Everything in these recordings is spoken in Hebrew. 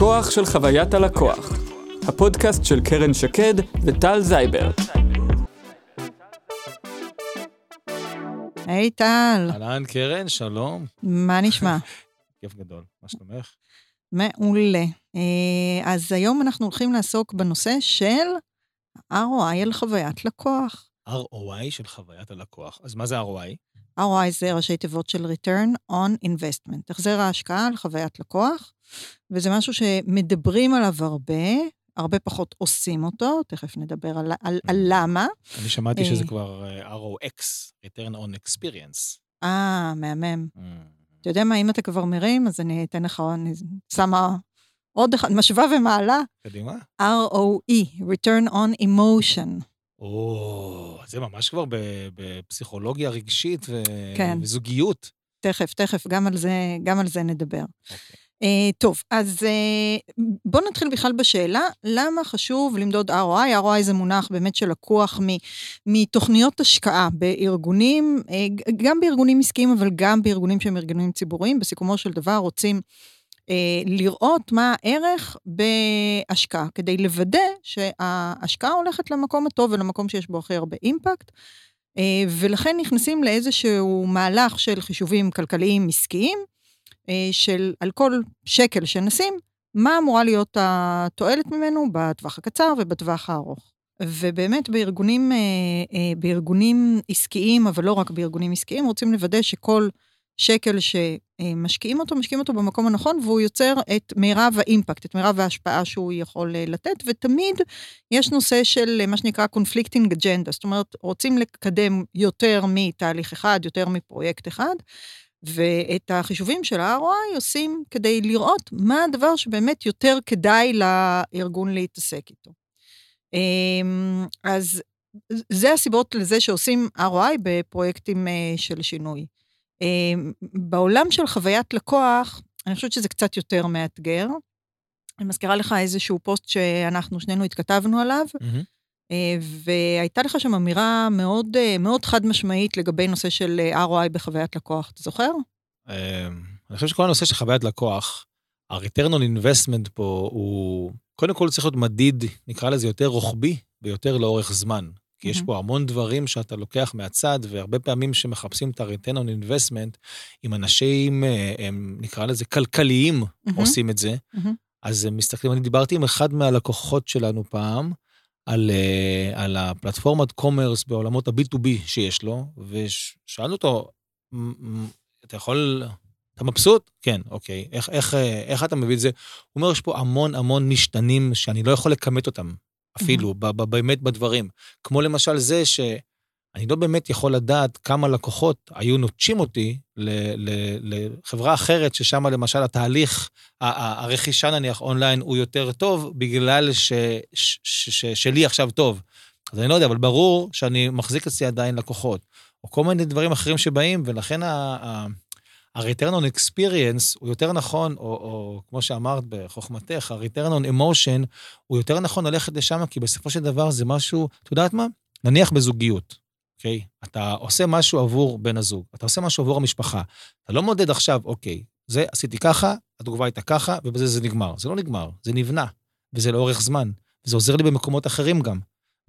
הכוח של חוויית הלקוח, הפודקאסט של קרן שקד וטל זייבר. היי טל, אהלן קרן, שלום. מה נשמע? כיף גדול, מה שלומך? מעולה. אה, אז היום אנחנו הולכים לעסוק בנושא של ROI על חוויית לקוח. ROI של חוויית הלקוח. אז מה זה ROI? ROI זה ראשי תיבות של Return on Investment, החזר ההשקעה על חוויית לקוח, וזה משהו שמדברים עליו הרבה, הרבה פחות עושים אותו, תכף נדבר על, על, על למה. אני שמעתי אה. שזה כבר אה, ROX, Return on Experience. אה, מהמם. Mm. אתה יודע מה, אם אתה כבר מרים, אז אני אתן לך, אני שמה עוד אחד, משווה ומעלה, קדימה. ROE, Return on Emotion. או, זה ממש כבר בפסיכולוגיה רגשית כן. וזוגיות. תכף, תכף, גם על זה, גם על זה נדבר. אוקיי. Uh, טוב, אז uh, בואו נתחיל בכלל בשאלה, למה חשוב למדוד ROI? ROI זה מונח באמת שלקוח מ- מתוכניות השקעה בארגונים, uh, גם בארגונים עסקיים, אבל גם בארגונים שהם ארגונים ציבוריים. בסיכומו של דבר רוצים לראות מה הערך בהשקעה, כדי לוודא שההשקעה הולכת למקום הטוב ולמקום שיש בו הכי הרבה אימפקט. Uh, ולכן נכנסים לאיזשהו מהלך של חישובים כלכליים עסקיים, אה, של על כל שקל שנשים, מה אמורה להיות התועלת ממנו בטווח הקצר ובטווח הארוך. ובאמת בארגונים, אה, אה, בארגונים עסקיים, אבל לא רק בארגונים עסקיים, רוצים לוודא שכל שקל שמשקיעים אותו, משקיעים אותו במקום הנכון, והוא יוצר את מירב האימפקט, את מירב ההשפעה שהוא יכול אה, לתת, ותמיד יש נושא של אה, מה שנקרא conflicting agenda, זאת אומרת, רוצים לקדם יותר מתהליך אחד, יותר מפרויקט אחד, ואת החישובים של ה-ROI עושים כדי לראות מה הדבר שבאמת יותר כדאי לארגון להתעסק איתו. אמ, אז זה הסיבות לזה שעושים ROI בפרויקטים אה, של שינוי. אמ, בעולם של חוויית לקוח, אני חושבת שזה קצת יותר מאתגר. אני מזכירה לך איזשהו פוסט שאנחנו שנינו התכתבנו עליו. אה, והייתה לך שם אמירה מאוד, אה, מאוד חד משמעית לגבי נושא של אה, ROI בחוויית לקוח, אתה זוכר? אמ, אני חושב שכל הנושא של חוויית לקוח, ה-return on investment פה הוא, קודם כל צריך להיות מדיד, נקרא לזה יותר רוחבי ויותר לאורך זמן. כי יש מהמם. פה המון דברים שאתה לוקח מהצד, והרבה פעמים שמחפשים את ה-return on investment, אם אנשים, אה, הם, נקרא לזה כלכליים, מהמם. עושים את זה, מהמם. אז הם מסתכלים, אני דיברתי עם אחד מהלקוחות שלנו פעם, על, אה, על הפלטפורמת קומרס בעולמות ה-B2B שיש לו, ושאלנו אותו, "מ- מ- אתה יכול, אתה מבסוט? כן, אוקיי. איך, איך, אה, איך אתה מביא את זה? הוא אומר, יש פה המון המון משתנים שאני לא יכול לכמת אותם, אפילו, ב- באמת בדברים. כמו למשל זה שאני לא באמת יכול לדעת כמה לקוחות היו נוטשים אותי ל- ל- לחברה אחרת, ששם למשל התהליך, ה- ה- הרכישה נניח אונליין הוא יותר טוב, בגלל ש, ש, ש, ש, שלי עכשיו טוב. אז אני לא יודע, אבל ברור שאני מחזיק אצלי עדיין לקוחות, או כל מיני דברים אחרים שבאים, ולכן ה- ה- ה-return on experience הוא יותר נכון, או, או כמו שאמרת בחוכמתך, ה-return on emotion הוא יותר נכון ללכת לשם, כי בסופו של דבר זה משהו, את יודעת מה? נניח בזוגיות, אוקיי? אתה עושה משהו עבור בן הזוג, אתה עושה משהו עבור המשפחה. אתה לא מודד עכשיו, אוקיי, זה עשיתי ככה, התגובה הייתה ככה, ובזה זה נגמר. זה לא נגמר, זה נבנה, וזה לאורך זמן, וזה עוזר לי במקומות אחרים גם.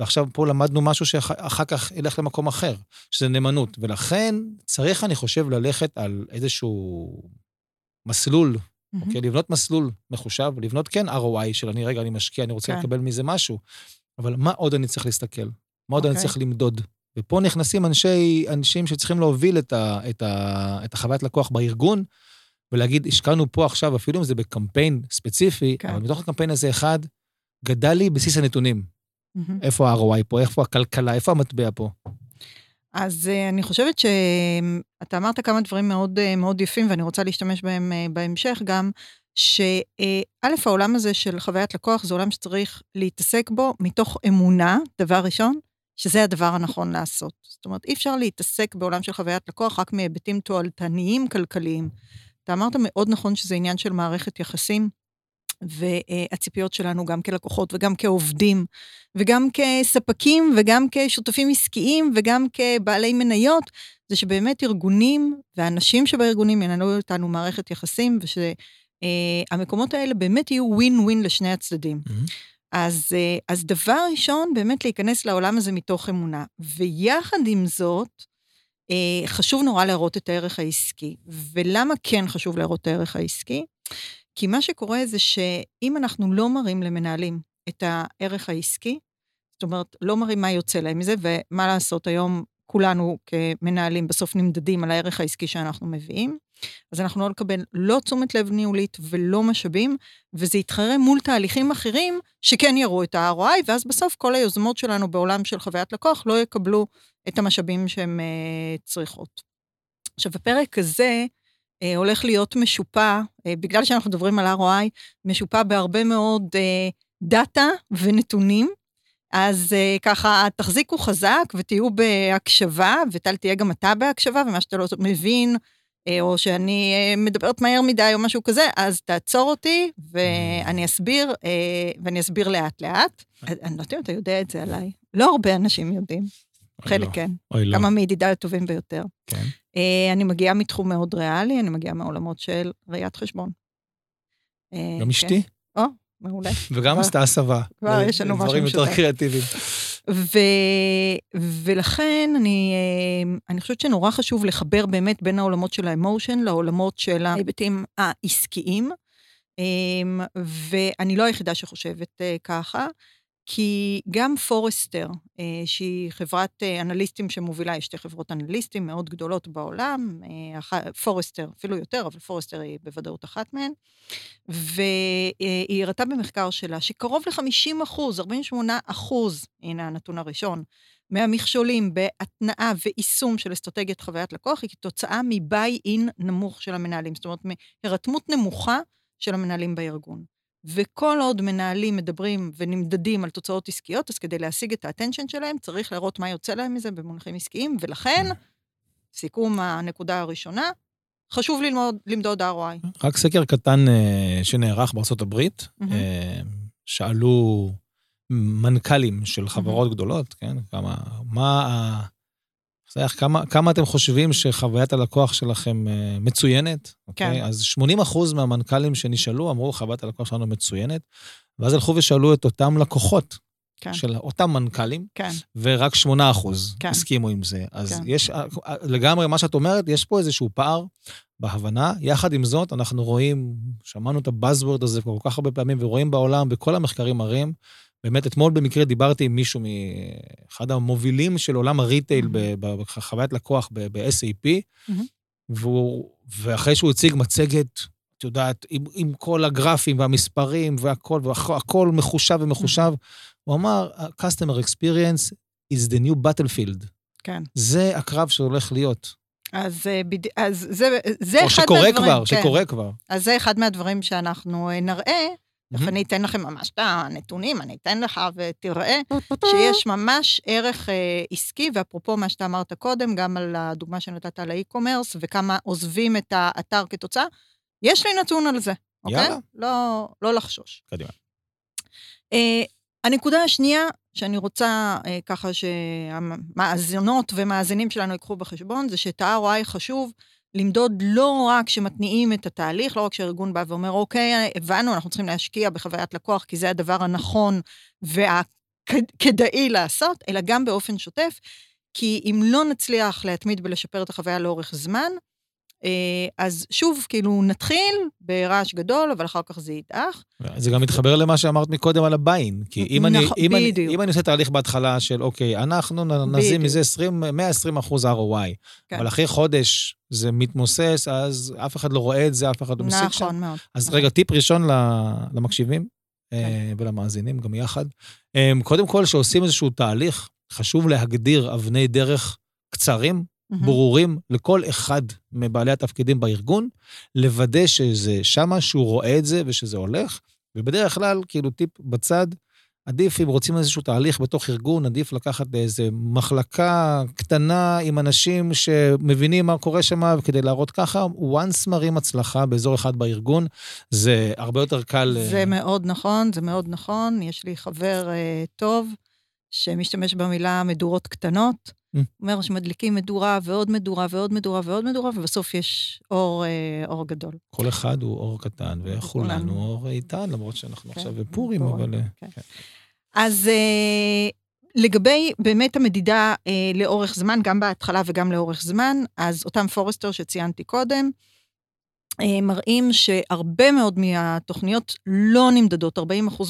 ועכשיו פה למדנו משהו שאחר כך ילך למקום אחר, שזה נאמנות. ולכן צריך, אני חושב, ללכת על איזשהו מסלול, מהמם. אוקיי? לבנות מסלול מחושב, לבנות כן ROI של אני רגע, אני משקיע, אני רוצה כן. לקבל מזה משהו, אבל מה עוד אני צריך להסתכל? מה עוד אני אוקיי. צריך למדוד? ופה נכנסים אנשי, אנשים שצריכים להוביל את, ה, את, ה, את החוויית לקוח בארגון, ולהגיד, השקענו פה עכשיו, אפילו אם זה בקמפיין ספציפי, כן. אבל מתוך הקמפיין הזה אחד, גדל לי בסיס הנתונים. מהמם. איפה ה-ROI פה, איפה הכלכלה, איפה המטבע פה. אז אה, אני חושבת שאתה אמרת כמה דברים מאוד, אה, מאוד יפים, ואני רוצה להשתמש בהם אה, בהמשך גם, שא', העולם הזה של חוויית לקוח זה עולם שצריך להתעסק בו מתוך אמונה, דבר ראשון, שזה הדבר הנכון לעשות. זאת אומרת, אי אפשר להתעסק בעולם של חוויית לקוח רק מהיבטים תועלתניים כלכליים. אתה אמרת מאוד נכון שזה עניין של מערכת יחסים, והציפיות שלנו גם כלקוחות וגם כעובדים, וגם כספקים וגם כשותפים עסקיים וגם כבעלי מניות, זה שבאמת ארגונים והאנשים שבארגונים ינהלו איתנו מערכת יחסים, אה, המקומות האלה באמת יהיו ווין ווין לשני הצדדים. Mhm. אז, אה, אז דבר ראשון, באמת להיכנס לעולם הזה מתוך אמונה. ויחד עם זאת, אה, חשוב נורא להראות את הערך העסקי. ולמה כן חשוב להראות את הערך העסקי? כי מה שקורה זה שאם אנחנו לא מראים למנהלים את הערך העסקי, זאת אומרת, לא מראים מה יוצא להם מזה, ומה לעשות, היום כולנו כמנהלים בסוף נמדדים על הערך העסקי שאנחנו מביאים, אז אנחנו לא נקבל לא תשומת לב ניהולית ולא משאבים, וזה יתחרה מול תהליכים אחרים שכן יראו את ה-ROI, ואז בסוף כל היוזמות שלנו בעולם של חוויית לקוח לא יקבלו את המשאבים שהן uh, צריכות. עכשיו, הפרק הזה הולך להיות משופע, uh, בגלל שאנחנו מדברים על ROI, משופע בהרבה מאוד uh, דאטה ונתונים. אז ככה, תחזיקו חזק ותהיו בהקשבה, וטל תהיה גם אתה בהקשבה, ומה שאתה לא מבין, אה, או שאני אה, מדברת מהר מדי או משהו כזה, אז תעצור אותי ואני אסביר, אה, ואני אסביר לאט-לאט. אני לא יודעת אם אתה יודע את זה עליי. לא הרבה אנשים יודעים, חלק לא. כן. אוי, לא. כמה מידידיי הטובים ביותר. כן. אה, אני מגיעה מתחום מאוד ריאלי, אני מגיעה מעולמות של ראיית חשבון. אה, גם כן. אשתי, או, מעולה. וגם עשתה הסבה. כבר יש לנו משהו דברים יותר משותף. קריאטיביים. ו... ולכן אני, אה, אני חושבת שנורא חשוב לחבר באמת בין העולמות של ה emotion לעולמות של ההיבטים העסקיים. ואני לא היחידה שחושבת ככה, כי גם Forrester, אה, שהיא חברת אה, אנליסטים שמובילה, יש שתי חברות אנליסטים מאוד גדולות בעולם, אה, Forrester, אפילו יותר, אבל Forrester היא בוודאות אחת מהן, והיא הראתה במחקר שלה שקרוב ל-50 אחוז, 48 אחוז, הנה הנתון הראשון, מהמכשולים בהתנעה ויישום של אסטרטגיית חוויית לקוח היא כתוצאה מביי-אין נמוך של המנהלים, זאת אומרת, מהירתמות נמוכה של המנהלים בארגון. וכל עוד מנהלים מדברים ונמדדים על תוצאות עסקיות, אז כדי להשיג את האטנשן שלהם, צריך לראות מה יוצא להם מזה במונחים עסקיים, ולכן, סיכום הנקודה הראשונה, חשוב ללמוד, למדוד ROI. רק סקר קטן אה, שנערך בארצות הברית, מהמם. אה, שאלו מנכ"לים של חברות גדולות, כן? כמה, מה איך, כמה, כמה אתם חושבים שחוויית הלקוח שלכם אה, מצוינת? אוקיי? כן. אז 80 אחוז מהמנכ"לים שנשאלו אמרו, חוויית הלקוח שלנו מצוינת, ואז הלכו ושאלו את אותם לקוחות כן, של אותם מנכ"לים, כן, ורק 8 אחוז כן. הסכימו עם זה. אז כן. יש, לגמרי מה שאת אומרת, יש פה איזשהו פער בהבנה. יחד עם זאת, אנחנו רואים, שמענו את הבאזוורד הזה כל כך הרבה פעמים, ורואים בעולם, בכל המחקרים מראים, באמת, אתמול במקרה דיברתי עם מישהו מאחד המובילים של עולם הריטייל. ב- בחוויית לקוח ב-SAP, מהמם. והוא, ואחרי שהוא הציג מצגת, את יודעת, עם, עם כל הגרפים והמספרים והכל, והכל מחושב ומחושב, הוא אמר, customer experience is the new battlefield. כן. זה הקרב שהולך להיות. אז, אה, בד... אז זה, זה או אחד שקורה מהדברים... כבר, כן. שקורה כבר. אז זה אחד מהדברים שאנחנו אה, נראה. תכף. אני אתן לכם ממש את הנתונים, אני אתן לך ותראה שיש ממש ערך אה, עסקי, ואפרופו מה שאתה אמרת קודם, גם על הדוגמה שנתת על האי-קומרס, וכמה עוזבים את האתר כתוצאה, יש לי נתון על זה, אוקיי? יאללה. לא, לא לחשוש. קדימה. אה, הנקודה השנייה שאני רוצה אה, ככה שהמאזינות ומאזינים שלנו ייקחו בחשבון, זה שאת ה-ROI חשוב למדוד לא רק כשמתניעים את התהליך, לא רק כשארגון בא ואומר, אוקיי, הבנו, אנחנו צריכים להשקיע בחוויית לקוח, כי זה הדבר הנכון והכדאי לעשות, אלא גם באופן שוטף, כי אם לא נצליח להתמיד ולשפר את החוויה לאורך זמן, אז שוב, כאילו, נתחיל ברעש גדול, אבל אחר כך זה ידעך. זה גם מתחבר למה שאמרת מקודם על הביין. כי אם אני, נכון, אם אני. אם אני עושה תהליך בהתחלה של, אוקיי, אנחנו נ- נשים בדיוק. מזה 20, 120 אחוז ROI, כן. אבל אחרי חודש זה מתמוסס, אז אף אחד לא רואה את זה, אף אחד לא משיג שם. נכון מאוד. אז נכון. רגע, טיפ ראשון למקשיבים כן. אה, ולמאזינים, גם יחד. אה, קודם כל, כשעושים איזשהו תהליך, חשוב להגדיר אבני דרך קצרים. ברורים לכל אחד מבעלי התפקידים בארגון, לוודא שזה שמה, שהוא רואה את זה ושזה הולך, ובדרך כלל, כאילו טיפ בצד, עדיף אם רוצים איזשהו תהליך בתוך ארגון, עדיף לקחת איזה מחלקה קטנה עם אנשים שמבינים מה קורה שם, כדי להראות ככה, once מראים הצלחה באזור אחד בארגון, זה הרבה יותר קל... אה, זה מאוד נכון, זה מאוד נכון. יש לי חבר אה, טוב שמשתמש במילה מדורות קטנות, אומר שמדליקים מדורה ועוד מדורה ועוד מדורה ועוד מדורה, ובסוף יש אור, אה, אור גדול. כל אחד הוא אור קטן, וכולנו. אור איתן, למרות שאנחנו כן, עכשיו בפורים, בפורים, אבל... אה, כן. כן. אז אה, לגבי באמת המדידה אה, לאורך זמן, גם בהתחלה וגם לאורך זמן, אז אותם פורסטר שציינתי קודם, אה, מראים שהרבה מאוד מהתוכניות לא נמדדות, 40%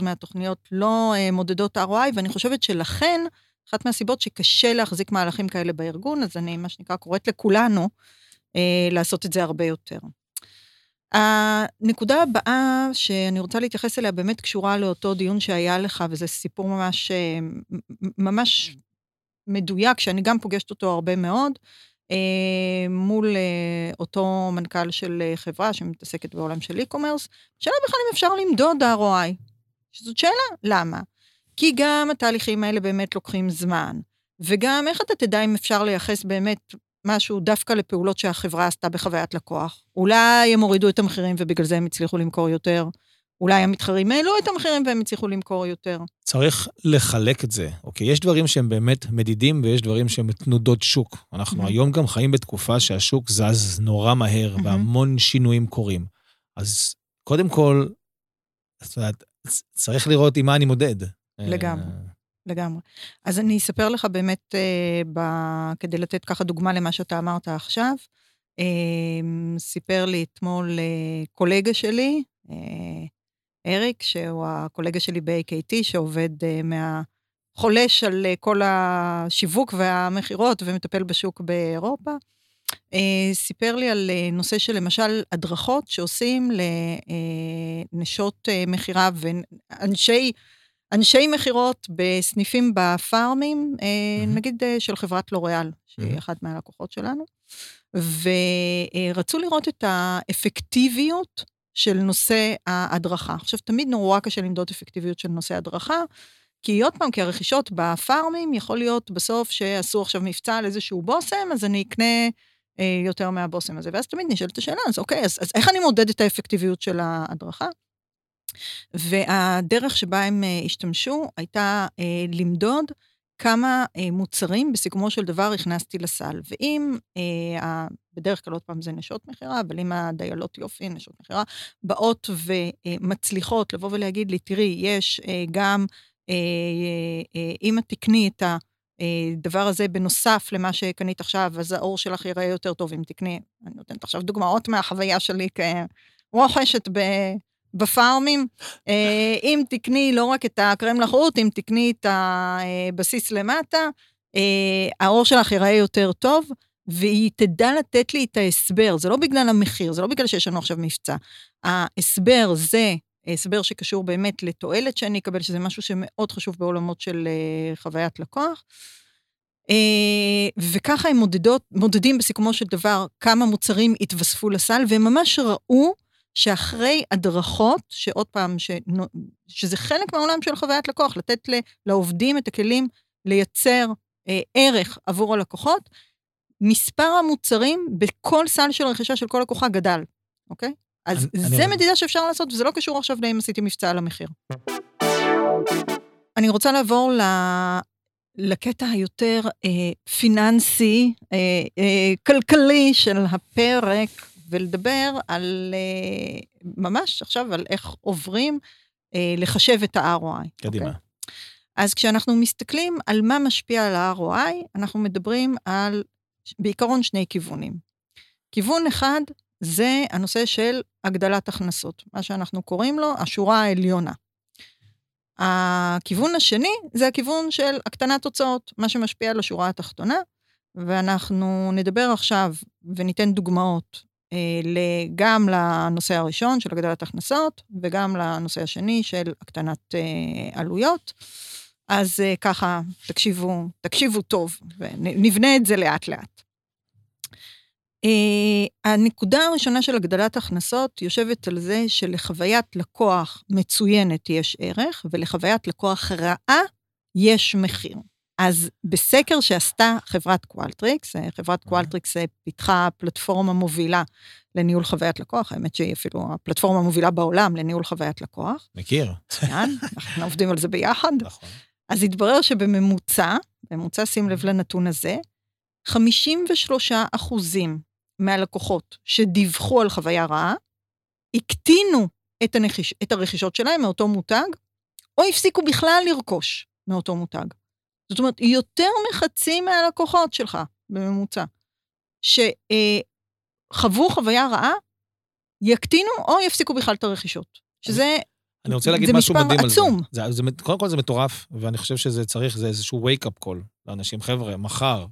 מהתוכניות לא אה, מודדות ROI, ואני חושבת שלכן, אחת מהסיבות שקשה להחזיק מהלכים כאלה בארגון, אז אני, מה שנקרא, קוראת לכולנו אה, לעשות את זה הרבה יותר. הנקודה הבאה שאני רוצה להתייחס אליה באמת קשורה לאותו דיון שהיה לך, וזה סיפור ממש, אה, ממש מדויק, שאני גם פוגשת אותו הרבה מאוד, אה, מול אה, אותו מנכ"ל של אה, חברה שמתעסקת בעולם של e-commerce, שאלה בכלל אם אפשר למדוד ROI. שזאת שאלה, למה? כי גם התהליכים האלה באמת לוקחים זמן, וגם איך אתה תדע אם אפשר לייחס באמת משהו דווקא לפעולות שהחברה עשתה בחוויית לקוח. אולי הם הורידו את המחירים ובגלל זה הם הצליחו למכור יותר. אולי המתחרים העלו את המחירים והם הצליחו למכור יותר. צריך לחלק את זה, אוקיי? יש דברים שהם באמת מדידים ויש דברים שהם תנודות שוק. אנחנו. היום גם חיים בתקופה שהשוק זז נורא מהר. והמון שינויים קורים. אז קודם כל, את יודעת, צ- צריך לראות עם מה אני מודד. לגמרי. אה, לגמרי. אז אני אספר לך באמת, אה, ב... כדי לתת ככה דוגמה למה שאתה אמרת עכשיו. אה, סיפר לי אתמול אה, קולגה שלי, אה, אריק, שהוא הקולגה שלי ב-AKT, שעובד אה, מה... חולש על אה, כל השיווק והמכירות ומטפל בשוק באירופה. אה, סיפר לי על אה, נושא של למשל הדרכות שעושים לנשות אה, מכירה ואנשי אנשי מכירות בסניפים בפארמים, מהמם. נגיד אה, של חברת לוריאל, שהיא מהמם. אחת מהלקוחות שלנו, ורצו לראות את האפקטיביות של נושא ההדרכה. עכשיו, תמיד נורא קשה למדוד אפקטיביות של נושא הדרכה, כי עוד פעם, כי הרכישות בפארמים יכול להיות בסוף שעשו עכשיו מבצע על איזשהו בושם, אז אני אקנה אה, יותר מהבושם הזה. ואז תמיד נשאלת השאלה, אז אוקיי, אז, אז איך אני מודד את האפקטיביות של ההדרכה? והדרך שבה הם אה, השתמשו הייתה אה, למדוד כמה אה, מוצרים בסיכומו של דבר הכנסתי לסל. ואם, ה- בדרך כלל עוד פעם זה נשות מכירה, אבל אם הדיילות יופי, נשות מכירה, באות ומצליחות לבוא ולהגיד לי, תראי, יש גם, אם את תקני את הדבר הזה בנוסף למה שקנית עכשיו, אז האור שלך ייראה יותר טוב אם תקני, אני נותנת עכשיו דוגמאות מהחוויה שלי כרוכשת ב... בפארמים, אה, אם תקני לא רק את הקרם לחוט, אם תקני את הבסיס למטה, אה, העור שלך ייראה יותר טוב, והיא תדע לתת לי את ההסבר. זה לא בגלל המחיר, זה לא בגלל שיש לנו עכשיו מבצע. ההסבר זה הסבר שקשור באמת לתועלת שאני אקבל, שזה משהו שמאוד חשוב בעולמות של אה, חוויית לקוח. אה, וככה הם מודדות, מודדים בסיכומו של דבר כמה מוצרים התווספו לסל, והם ממש ראו שאחרי הדרכות, שעוד פעם, שנו, שזה חלק מהעולם של חוויית לקוח, לתת לעובדים את הכלים לייצר אה, ערך עבור הלקוחות, מספר המוצרים בכל סל של רכישה של כל לקוחה גדל, אוקיי? אז אני- זה אני- מדידה שאפשר לעשות, וזה לא קשור עכשיו לאם עשיתי מבצע על המחיר. אני רוצה לעבור ל... לקטע היותר אה, פיננסי, אה, אה, כלכלי של הפרק, ולדבר על, אה, ממש עכשיו, על איך עוברים אה, לחשב את ה-ROI. קדימה. אוקיי? אז כשאנחנו מסתכלים על מה משפיע על ה-ROI, אנחנו מדברים על בעיקרון שני כיוונים. כיוון אחד זה הנושא של הגדלת הכנסות, מה שאנחנו קוראים לו השורה העליונה. הכיוון השני זה הכיוון של הקטנת הוצאות, מה שמשפיע על השורה התחתונה, ואנחנו נדבר עכשיו וניתן דוגמאות גם לנושא הראשון של הגדלת הכנסות, וגם לנושא השני של הקטנת אה, עלויות. אז אה, ככה, תקשיבו, תקשיבו טוב, ונבנה את זה לאט-לאט. אה, הנקודה הראשונה של הגדלת הכנסות יושבת על זה שלחוויית לקוח מצוינת יש ערך, ולחוויית לקוח רעה יש מחיר. אז בסקר שעשתה חברת Qualtrics, אה, חברת Qualtrics אה, פיתחה פלטפורמה מובילה לניהול חוויית לקוח, האמת שהיא אפילו הפלטפורמה המובילה בעולם לניהול חוויית לקוח. מכיר. מצוין, אנחנו עובדים על זה ביחד. נכון. אז התברר שבממוצע, בממוצע שים לב לנתון הזה, 53 אחוזים מהלקוחות שדיווחו על חוויה רעה, הקטינו את, הנחיש, את הרכישות שלהם מאותו מותג, או הפסיקו בכלל לרכוש מאותו מותג. זאת אומרת, יותר מחצי מהלקוחות שלך, בממוצע, שחוו חוויה רעה, יקטינו או יפסיקו בכלל את הרכישות. שזה אני רוצה להגיד משהו מספר מדהים על זה. עצום. זה, זה. קודם כל זה מטורף, ואני חושב שזה צריך, זה איזשהו wake-up call לאנשים. חבר'ה, מחר,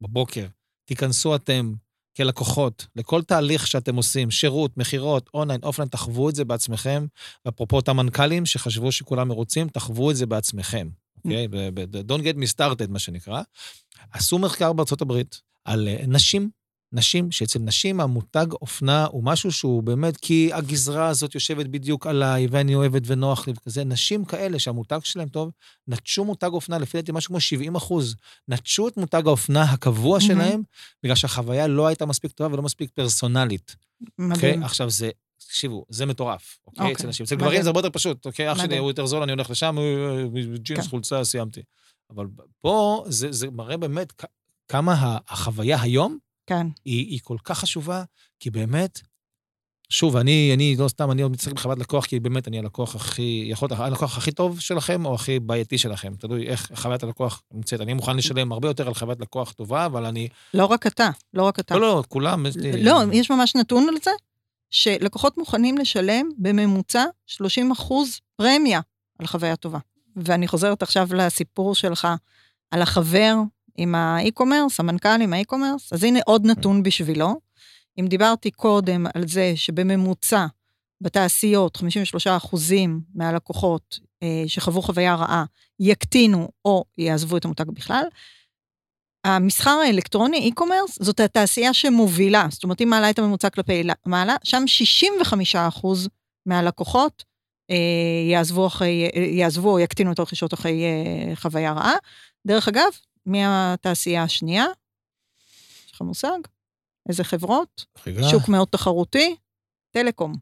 בבוקר, תיכנסו אתם כלקוחות לכל תהליך שאתם עושים, שירות, מכירות, אונליין, אופליין, תחוו את זה בעצמכם. ואפרופו אותם מנכ"לים שחשבו שכולם מרוצים, תחוו את זה בעצמכם, אוקיי? ב- Don't get me started, מה שנקרא. עשו מחקר בארצות הברית על אה, נשים נשים, שאצל נשים המותג אופנה הוא משהו שהוא באמת, כי הגזרה הזאת יושבת בדיוק עליי, ואני אוהבת ונוח לי וכזה. נשים כאלה שהמותג שלהם טוב, נטשו מותג אופנה, לפי דעתי משהו כמו 70 אחוז. נטשו את מותג האופנה הקבוע שלהם, בגלל שהחוויה לא הייתה מספיק טובה ולא מספיק פרסונלית. מדהים. אוקיי? עכשיו זה, תקשיבו, זה מטורף, אוקיי? אוקיי, אצל נשים. אצל. גברים זה הרבה יותר פשוט, אוקיי? אח שלי. הוא יותר זול, אני הולך לשם, ג'ינס, כן. חולצה, סיימתי. אבל פה זה זה מראה באמת כמה החוויה היום כן. היא, היא כל כך חשובה, כי באמת, שוב, אני, אני לא סתם, אני עוד מתעסק בחוות לקוח, כי באמת אני הלקוח הכי, יכול להיות הלקוח הכי טוב שלכם, או הכי בעייתי שלכם. תלוי איך חוויית הלקוח נמצאת. אני מוכן לשלם הרבה יותר על חוויית לקוח טובה, אבל אני... לא רק אתה, לא רק אתה. לא, לא, כולם. לא, יש ממש נתון על זה, שלקוחות מוכנים לשלם בממוצע 30 אחוז פרמיה על חוויה טובה. ואני חוזרת עכשיו לסיפור שלך על החבר עם האי-קומרס, המנכ"ל עם האי-קומרס, אז הנה עוד נתון בשבילו. אם דיברתי קודם על זה שבממוצע בתעשיות 53 אחוזים מהלקוחות אה, שחוו חוויה רעה יקטינו או יעזבו את המותג בכלל, המסחר האלקטרוני, e-commerce, זאת התעשייה שמובילה. זאת אומרת, אם מעלה את הממוצע כלפי מעלה, שם 65 אחוז מהלקוחות אה, יעזבו, אחרי, אה, יעזבו או יקטינו את הרכישות אחרי אה, חוויה רעה. דרך אגב, מי התעשייה השנייה? יש לך מושג? איזה חברות? רגע, שוק מאוד תחרותי? טלקום.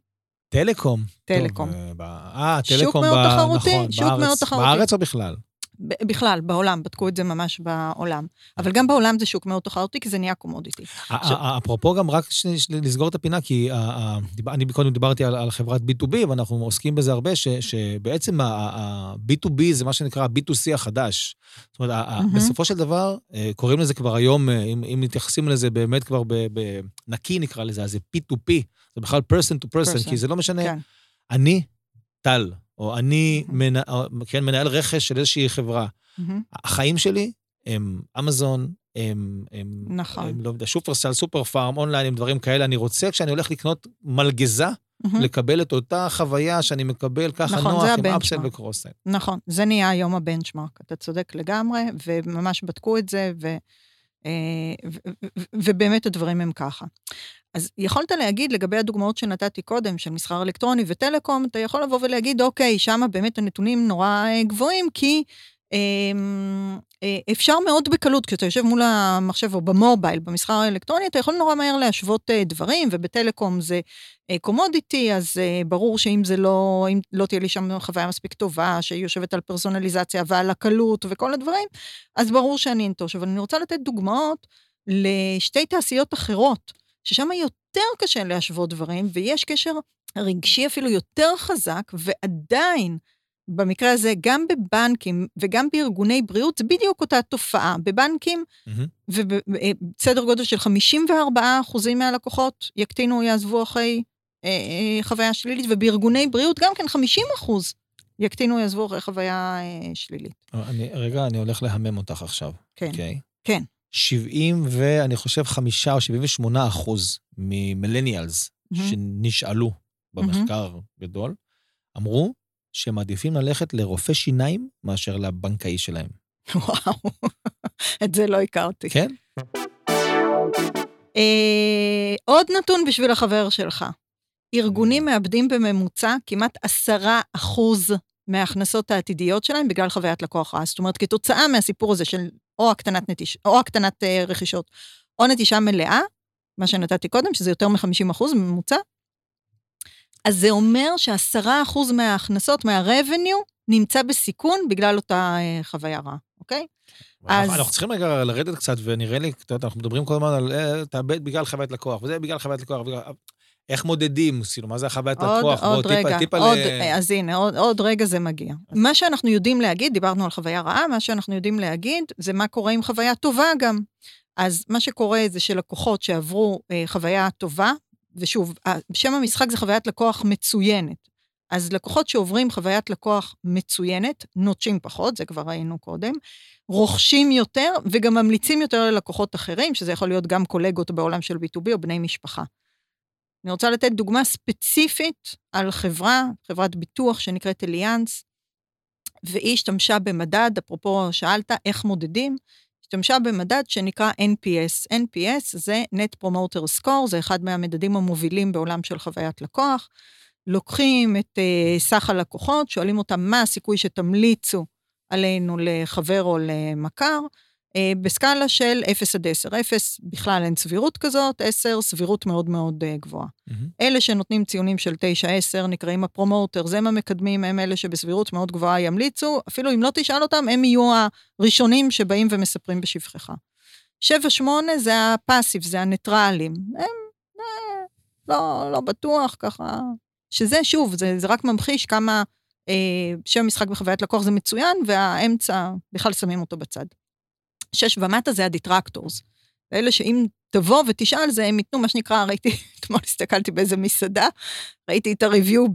טלקום. טלקום. אה, אה, שוק טלקום, מאוד ב- תחרותי, נכון, שוק בארץ- מאוד תחרותי. בארץ או בכלל? בכלל, בעולם, בדקו את זה ממש בעולם. אבל גם בעולם זה שוק מאוד תחרותי, כי זה נהיה קומודיטי. אפרופו גם רק לסגור את הפינה, כי אני קודם דיברתי על, חברת B2B, ואנחנו עוסקים בזה הרבה, שבעצם ה-B2B זה מה שנקרא ה-B2C החדש. זאת אומרת. בסופו של דבר, אה, קוראים לזה כבר היום, אה, אם, מתייחסים לזה באמת כבר בנקי נקרא לזה, אז זה P2P, זה בכלל person to person, Person, כי זה לא משנה, כן. אני טל, או אני מהמם. מנ... או, כן, מנהל רכש של איזושהי חברה. מהמם. החיים שלי הם אמזון, הם, הם, נכון. הם לא יודע, שופרסל, סופר פארם, אונליין, הם דברים כאלה. אני רוצה, כשאני הולך לקנות מלגזה, מהמם. לקבל את אותה חוויה שאני מקבל ככה נכון, נוח עם אפסל. וקרוסל. נכון, זה נהיה היום הבנצ'מארק, אתה צודק לגמרי, וממש בדקו את זה, ו, ובאמת הדברים הם ככה. אז יכולת להגיד לגבי הדוגמאות שנתתי קודם, של מסחר אלקטרוני וטלקום, אתה יכול לבוא ולהגיד, אוקיי, שם באמת הנתונים נורא אה, גבוהים, כי אה, אה, אפשר מאוד בקלות, כשאתה יושב מול המחשב או במובייל, במסחר האלקטרוני, אתה יכול נורא מהר להשוות אה, דברים, ובטלקום זה קומודיטי, אז אה, ברור שאם זה לא, אם לא תהיה לי שם חוויה מספיק טובה, שהיא יושבת על פרסונליזציה ועל הקלות וכל הדברים, אז ברור שאני אנטוש. אבל אני רוצה לתת דוגמאות לשתי תעשיות אחרות, ששם יותר קשה להשוות דברים, ויש קשר רגשי אפילו יותר חזק, ועדיין, במקרה הזה, גם בבנקים וגם בארגוני בריאות, זה בדיוק אותה תופעה. בבנקים, מהמם. ובסדר גודל של 54 אחוזים מהלקוחות יקטינו או יעזבו אחרי אה, אה, חוויה שלילית, ובארגוני בריאות גם כן 50 אחוז יקטינו או יעזבו אחרי חוויה אה, שלילית. אני, רגע, אני הולך להמם אותך עכשיו, כן. אוקיי? כן. 70 ואני חושב 5 או 78 אחוז ממילניאלס מהמם. שנשאלו במחקר גדול, אמרו שהם מעדיפים ללכת לרופא שיניים מאשר לבנקאי שלהם. וואו, את זה לא הכרתי. כן? אה, עוד נתון בשביל החבר שלך. ארגונים מאבדים בממוצע כמעט עשרה אחוז מההכנסות העתידיות שלהם בגלל חוויית לקוח רע. זאת אומרת, כתוצאה מהסיפור הזה של או הקטנת, נטיש, או הקטנת אה, רכישות, או נטישה מלאה, מה שנתתי קודם, שזה יותר מ-50 אחוז ממוצע, אז זה אומר שעשרה אחוז מההכנסות, מה-revenue, נמצא בסיכון בגלל אותה אה, חוויה רעה, אוקיי? אז- אנחנו צריכים רגע לרדת קצת, ונראה לי, את יודעת, אנחנו מדברים כל הזמן על אה, תאבד בגלל חוויית לקוח, וזה בגלל חוויית לקוח. בגלל... איך מודדים? כאילו, מה זה החוויית עוד, לקוח? עוד בוא, טיפה- רגע, טיפה עוד, ל- אז הנה, עוד, עוד רגע זה מגיע. מה שאנחנו יודעים להגיד, דיברנו על חוויה רעה, מה שאנחנו יודעים להגיד זה מה קורה עם חוויה טובה גם. אז מה שקורה זה שלקוחות שעברו אה, חוויה טובה, ושוב, שם המשחק זה חוויית לקוח מצוינת. אז לקוחות שעוברים חוויית לקוח מצוינת, נוטשים פחות, זה כבר ראינו קודם, רוכשים יותר וגם ממליצים יותר ללקוחות אחרים, שזה יכול להיות גם קולגות בעולם של B2B או בני משפחה. אני רוצה לתת דוגמה ספציפית על חברה, חברת ביטוח שנקראת אליאנס, והיא השתמשה במדד, אפרופו שאלת איך מודדים, השתמשה במדד שנקרא NPS. NPS זה Net Promoter Score, זה אחד מהמדדים המובילים בעולם של חוויית לקוח. לוקחים את uh, סך הלקוחות, שואלים אותם מה הסיכוי שתמליצו עלינו לחבר או למכר, בסקאלה של 0 עד 10. 0 בכלל אין סבירות כזאת, 10 סבירות מאוד מאוד uh, גבוהה. מהמם. אלה שנותנים ציונים של 9-10 נקראים ה promoter, זה הם המקדמים, הם אלה שבסבירות מאוד גבוהה ימליצו, אפילו אם לא תשאל אותם, הם יהיו הראשונים שבאים ומספרים בשבחך. 7-8 זה ה passive, זה הניטרלים. הם אה, לא, לא בטוח, ככה. שזה, שוב, זה, זה רק ממחיש כמה אה, שם המשחק בחוויית לקוח זה מצוין, והאמצע, בכלל שמים אותו בצד. 6 ומטה זה ה detractors. אלה שאם תבוא ותשאל זה, הם ייתנו מה שנקרא, ראיתי, אתמול הסתכלתי באיזה מסעדה, ראיתי את ה review ב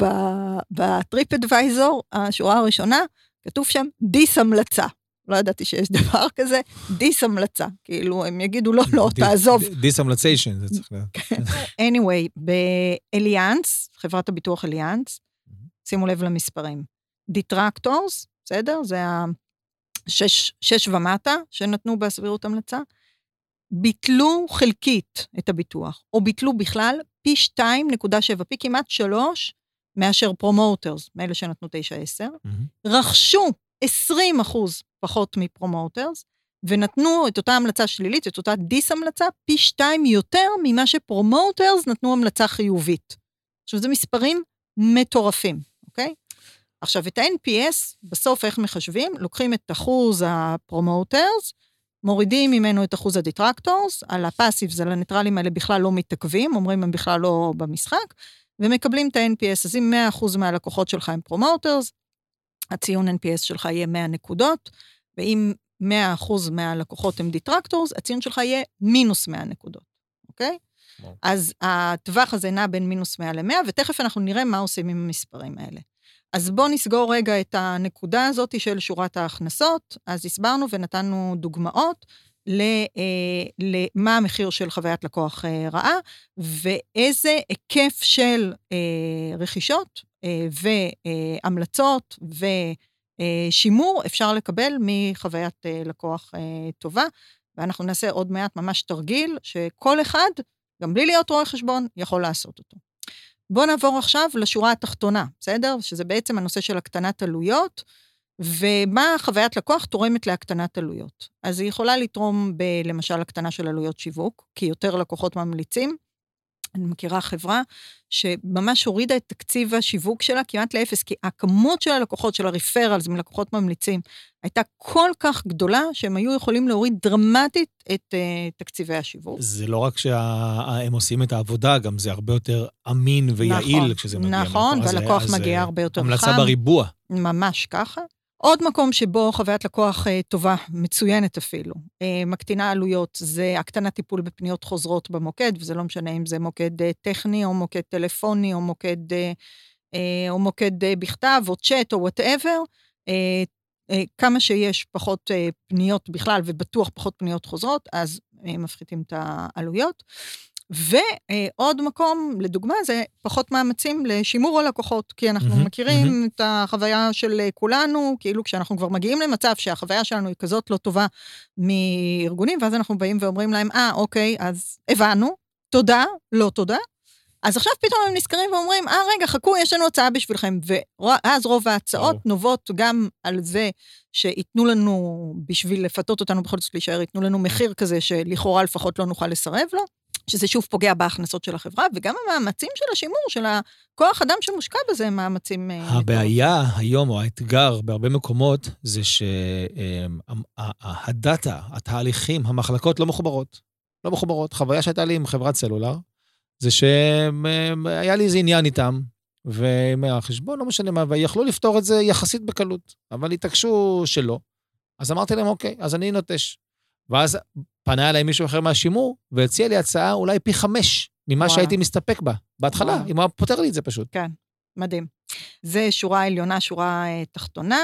TripAdvisor, השורה הראשונה, כתוב שם דיס המלצה. לא ידעתי שיש דבר כזה, דיס המלצה. כאילו, הם יגידו, לא, לא, תעזוב. די- דיסהמלציישן, זה צריך להיות. anyway, ב Allianz, חברת הביטוח Allianz, שימו לב למספרים. detractors, בסדר? זה השש שש ומטה שנתנו בסבירות המלצה. ביטלו חלקית את הביטוח, או ביטלו בכלל פי 2.7, פי כמעט 3 מאשר promoters, מאלה שנתנו 9-10. מהמם. רכשו 20 אחוז פחות מ promoters, ונתנו את אותה המלצה שלילית, את אותה דיס-המלצה, פי שתיים יותר ממה ש promoters נתנו המלצה חיובית. עכשיו, זה מספרים מטורפים, אוקיי? עכשיו, את ה-NPS, בסוף איך מחשבים? לוקחים את אחוז ה promoters, מורידים ממנו את אחוז ה detractors, על ה passives, על הניטרלים האלה בכלל לא מתעכבים, אומרים הם בכלל לא במשחק, ומקבלים את ה-NPS. אז אם 100% מהלקוחות שלך הם promoters, הציון NPS שלך יהיה 100 נקודות, ואם 100% מהלקוחות הם detractors, הציון שלך יהיה מינוס 100 נקודות, אוקיי? אז הטווח הזה נע בין מינוס 100 ל-100, ותכף אנחנו נראה מה עושים עם המספרים האלה. אז בואו נסגור רגע את הנקודה הזאת של שורת ההכנסות. אז הסברנו ונתנו דוגמאות ל, אה, למה המחיר של חוויית לקוח אה, רעה, ואיזה היקף של אה, רכישות והמלצות ושימור אפשר לקבל מחוויית לקוח טובה. ואנחנו נעשה עוד מעט ממש תרגיל שכל אחד, גם בלי להיות רואה חשבון, יכול לעשות אותו. בואו נעבור עכשיו לשורה התחתונה, בסדר? שזה בעצם הנושא של הקטנת עלויות, ומה חוויית לקוח תורמת להקטנת עלויות. אז היא יכולה לתרום ב, למשל הקטנה של עלויות שיווק, כי יותר לקוחות ממליצים. אני מכירה חברה שממש הורידה את תקציב השיווק שלה כמעט לאפס, כי הכמות של הלקוחות, של הריפרלס מלקוחות ממליצים, הייתה כל כך גדולה שהם היו יכולים להוריד דרמטית את uh, תקציבי השיווק. זה לא רק שהם עושים את העבודה, גם זה הרבה יותר אמין ויעיל נכון, כשזה מגיע. נכון, והלקוח אז, מגיע אה, הרבה יותר המלצה חם. בריבוע. ממש ככה. עוד מקום שבו חוויית לקוח אה, טובה, מצוינת אפילו, אה, מקטינה עלויות, זה הקטנת טיפול בפניות חוזרות במוקד, וזה לא משנה אם זה מוקד אה, טכני, או מוקד טלפוני, או מוקד, או מוקד בכתב, או צ'אט, או whatever. כמה שיש פחות פניות בכלל, ובטוח פחות פניות חוזרות, אז מפחיתים את העלויות. ועוד מקום, לדוגמה, זה פחות מאמצים לשימור הלקוחות, כי אנחנו מהמם, מכירים מהמם. את החוויה של כולנו, כאילו כשאנחנו כבר מגיעים למצב שהחוויה שלנו היא כזאת לא טובה מארגונים, ואז אנחנו באים ואומרים להם, אה, אוקיי, אז הבנו, תודה, לא תודה. אז עכשיו פתאום הם נזכרים ואומרים, אה, רגע, חכו, יש לנו הצעה בשבילכם. ואז רוב ההצעות ברור. נובעות גם על זה שייתנו לנו, בשביל לפתות אותנו בכל זאת להישאר, ייתנו לנו מחיר כזה שלכאורה לפחות לא נוכל לסרב לו. שזה שוב פוגע בהכנסות של החברה, וגם המאמצים של השימור, של הכוח אדם שמושקע בזה, הם מאמצים... אה, הבעיה היום, או האתגר בהרבה מקומות, זה שהדאטה, התהליכים, המחלקות לא מחוברות. לא מחוברות. חוויה שהייתה לי עם חברת סלולר, זה שהיה לי איזה עניין איתם, ומהחשבון, לא משנה מה, ויכלו לפתור את זה יחסית בקלות, אבל התעקשו שלא. אז אמרתי להם, אוקיי, אז אני נוטש. ואז פנה אליי מישהו אחר מהשימור, והציע לי הצעה אולי פי חמש ממה וואלה. שהייתי מסתפק בה, בהתחלה, אם הוא היה פותר לי את זה פשוט. כן, מדהים. זה שורה עליונה, שורה אה, תחתונה.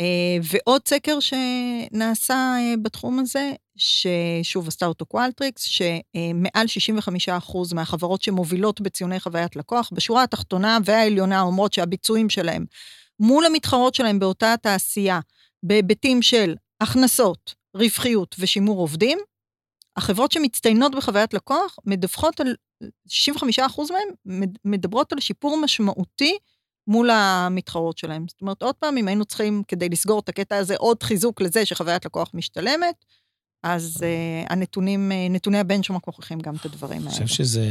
אה, ועוד סקר שנעשה אה, בתחום הזה, ששוב עשתה אותו Qualtrics, שמעל 65% מהחברות שמובילות בציוני חוויית לקוח, בשורה התחתונה והעליונה אומרות שהביצועים שלהם מול המתחרות שלהם באותה התעשייה, בהיבטים של הכנסות, רווחיות ושימור עובדים, החברות שמצטיינות בחוויית לקוח מדווחות על, 65% מהן מדברות על שיפור משמעותי מול המתחרות שלהם. זאת אומרת, עוד פעם, אם היינו צריכים, כדי לסגור את הקטע הזה, עוד חיזוק לזה שחוויית לקוח משתלמת, אז uh, הנתונים, uh, נתוני הבנצ'מארק מוכיחים גם את הדברים האלה. אני חושב שזה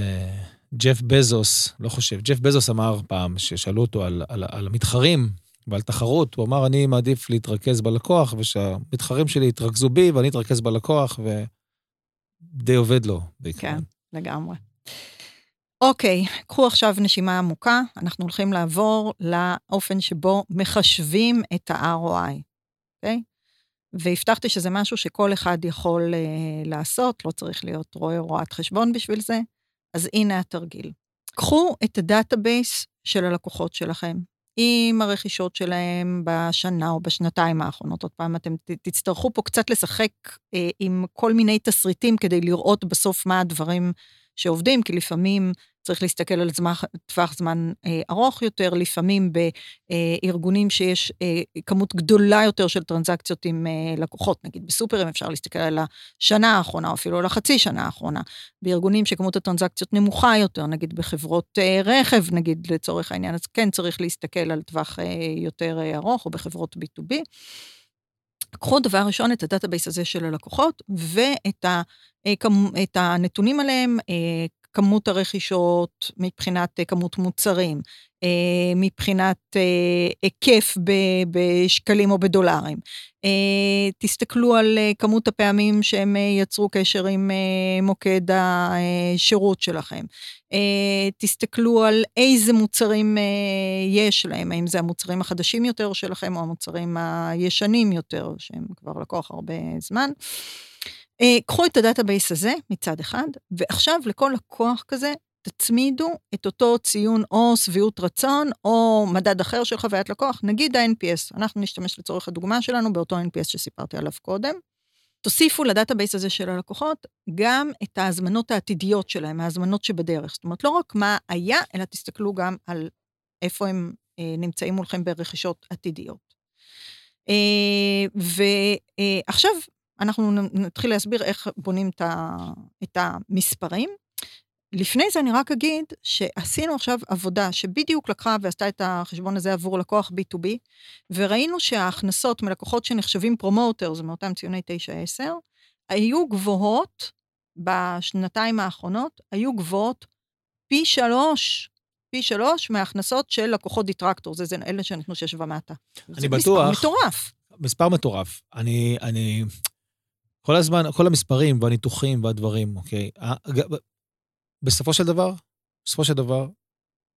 ג'ף בזוס, לא חושב, ג'ף בזוס אמר פעם, ששאלו אותו על, על, על המתחרים ועל תחרות, הוא אמר, אני מעדיף להתרכז בלקוח, ושהמתחרים שלי יתרכזו בי ואני אתרכז בלקוח, ודי עובד לו בעיקר. כן, לגמרי. אוקיי, קחו עכשיו נשימה עמוקה, אנחנו הולכים לעבור לאופן שבו מחשבים את ה-ROI, אוקיי? והבטחתי שזה משהו שכל אחד יכול uh, לעשות, לא צריך להיות רואה רואת חשבון בשביל זה, אז הנה התרגיל. קחו את ה database של הלקוחות שלכם, עם הרכישות שלהם בשנה או בשנתיים האחרונות. עוד פעם, אתם תצטרכו פה קצת לשחק אה, עם כל מיני תסריטים כדי לראות בסוף מה הדברים שעובדים, כי לפעמים צריך להסתכל על זמן, טווח זמן אה, ארוך יותר, לפעמים בארגונים שיש אה, כמות גדולה יותר של טרנזקציות עם אה, לקוחות, נגיד בסופרים אפשר להסתכל על השנה האחרונה, או אפילו על החצי שנה האחרונה. בארגונים שכמות הטרנזקציות נמוכה יותר, נגיד בחברות אה, רכב, נגיד לצורך העניין, אז כן צריך להסתכל על טווח אה, יותר אה, ארוך, או בחברות B2B. קחו דבר ראשון את ה database הזה של הלקוחות ואת ה, אה, את הנתונים עליהם, אה, כמות הרכישות מבחינת אה, כמות מוצרים, מבחינת היקף בשקלים או בדולרים. תסתכלו על כמות הפעמים שהם יצרו קשר עם מוקד השירות שלכם. תסתכלו על איזה מוצרים יש להם, האם זה המוצרים החדשים יותר שלכם או המוצרים הישנים יותר, שהם כבר לקוח הרבה זמן. קחו את ה database הזה מצד אחד, ועכשיו לכל לקוח כזה תצמידו את אותו ציון או שביעות רצון, או מדד אחר של חוויית לקוח, נגיד ה-NPS, אנחנו נשתמש לצורך הדוגמה שלנו באותו NPS שסיפרתי עליו קודם. תוסיפו ל database הזה של הלקוחות גם את ההזמנות העתידיות שלהם, ההזמנות שבדרך. זאת אומרת, לא רק מה היה, אלא תסתכלו גם על איפה הם אה, נמצאים מולכם ברכישות עתידיות. אה, ועכשיו, אנחנו נתחיל להסביר איך בונים את המספרים. לפני זה אני רק אגיד שעשינו עכשיו עבודה שבדיוק לקחה ועשתה את החשבון הזה עבור לקוח B2B, וראינו שההכנסות מלקוחות שנחשבים פרומוטר, מאותם ציוני 9-10, היו גבוהות בשנתיים האחרונות, היו גבוהות פי שלוש, פי שלוש מההכנסות של לקוחות דיטרקטור, זה, זה אלה שנתנו שש ומטה. אני בטוח. מספר מטורף. מספר מטורף. אני, אני, כל הזמן, כל המספרים והניתוחים והדברים, אוקיי? בסופו של דבר, בסופו של דבר,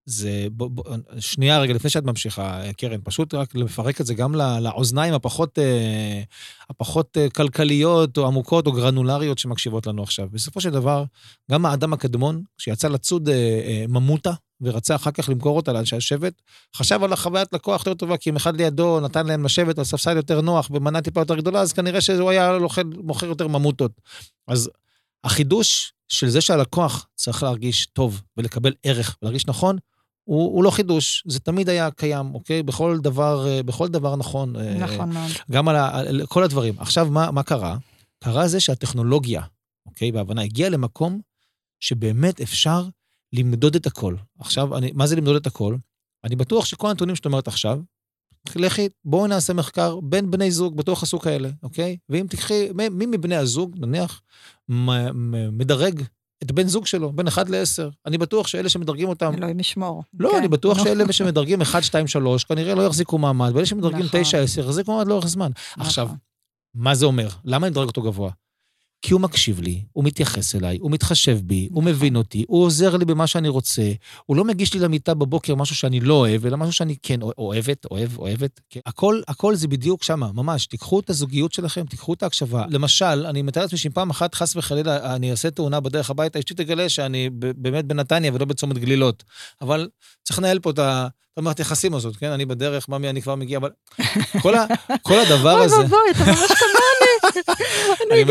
זה... ב, ב, שנייה רגע, לפני שאת ממשיכה, קרן, פשוט רק לפרק את זה גם לאוזניים הפחות, אה, הפחות אה, כלכליות או עמוקות או גרנולריות שמקשיבות לנו עכשיו. בסופו של דבר, גם האדם הקדמון, שיצא לצוד אה, ממוטה, ורצה אחר כך למכור אותה לאנשי השבט, חשב על החוויית לקוח יותר טובה, כי אם אחד לידו נתן להם לשבת על ספסל יותר נוח במנה טיפה יותר גדולה, אז כנראה שהוא היה לוחל, מוכר יותר ממוטות. אז החידוש של זה שהלקוח צריך להרגיש טוב ולקבל ערך ולהרגיש נכון, הוא, הוא לא חידוש, זה תמיד היה קיים, אוקיי? בכל דבר, אה, בכל דבר נכון. אה, נכון מאוד. גם על, ה, על כל הדברים. עכשיו, מה, מה קרה? קרה זה שהטכנולוגיה, אוקיי, בהבנה, הגיעה למקום שבאמת אפשר למדוד את הכל. עכשיו, אני, מה זה למדוד את הכל? אני בטוח שכל הנתונים שאת אומרת עכשיו, לכי, בואו נעשה מחקר בין בני זוג בתוך הסוג האלה, אוקיי? ואם תקחי, מי מבני הזוג, נניח, מדרג את בן זוג שלו, בין 1 ל-10. אני בטוח שאלה שמדרגים אותם... אלוהים ישמור. לא, כן. אני בטוח. שאלה שמדרגים 1, 2, 3, כנראה לא יחזיקו מעמד, ואלה שמדרגים נכון. 9, 10, יחזיקו מעמד לאורך זמן. נכון. עכשיו, מה זה אומר? למה אני מדרג אותו גבוה? כי הוא מקשיב לי, הוא מתייחס אליי, הוא מתחשב בי, הוא. מבין אותי, הוא עוזר לי במה שאני רוצה, הוא לא מגיש לי למיטה בבוקר משהו שאני לא אוהב, אלא משהו שאני כן אוה- אוהבת, אוהב, אוהבת. כן. הכל, הכל זה בדיוק שמה, ממש. תיקחו את הזוגיות שלכם, תיקחו את ההקשבה. למשל, אני מתאר לעצמי שאם פעם אחת, חס וחלילה, אני אעשה תאונה בדרך הביתה, אשתי תגלה שאני באמת בנתניה ולא בצומת גלילות. אבל צריך לנהל פה את ה... המערכת יחסים הזאת, כן? אני בדרך, ממי, אני כבר מגיע, אבל... כל, ה, כל הדבר אוי הזה... ואבוי, אתה ממש כמוני. אין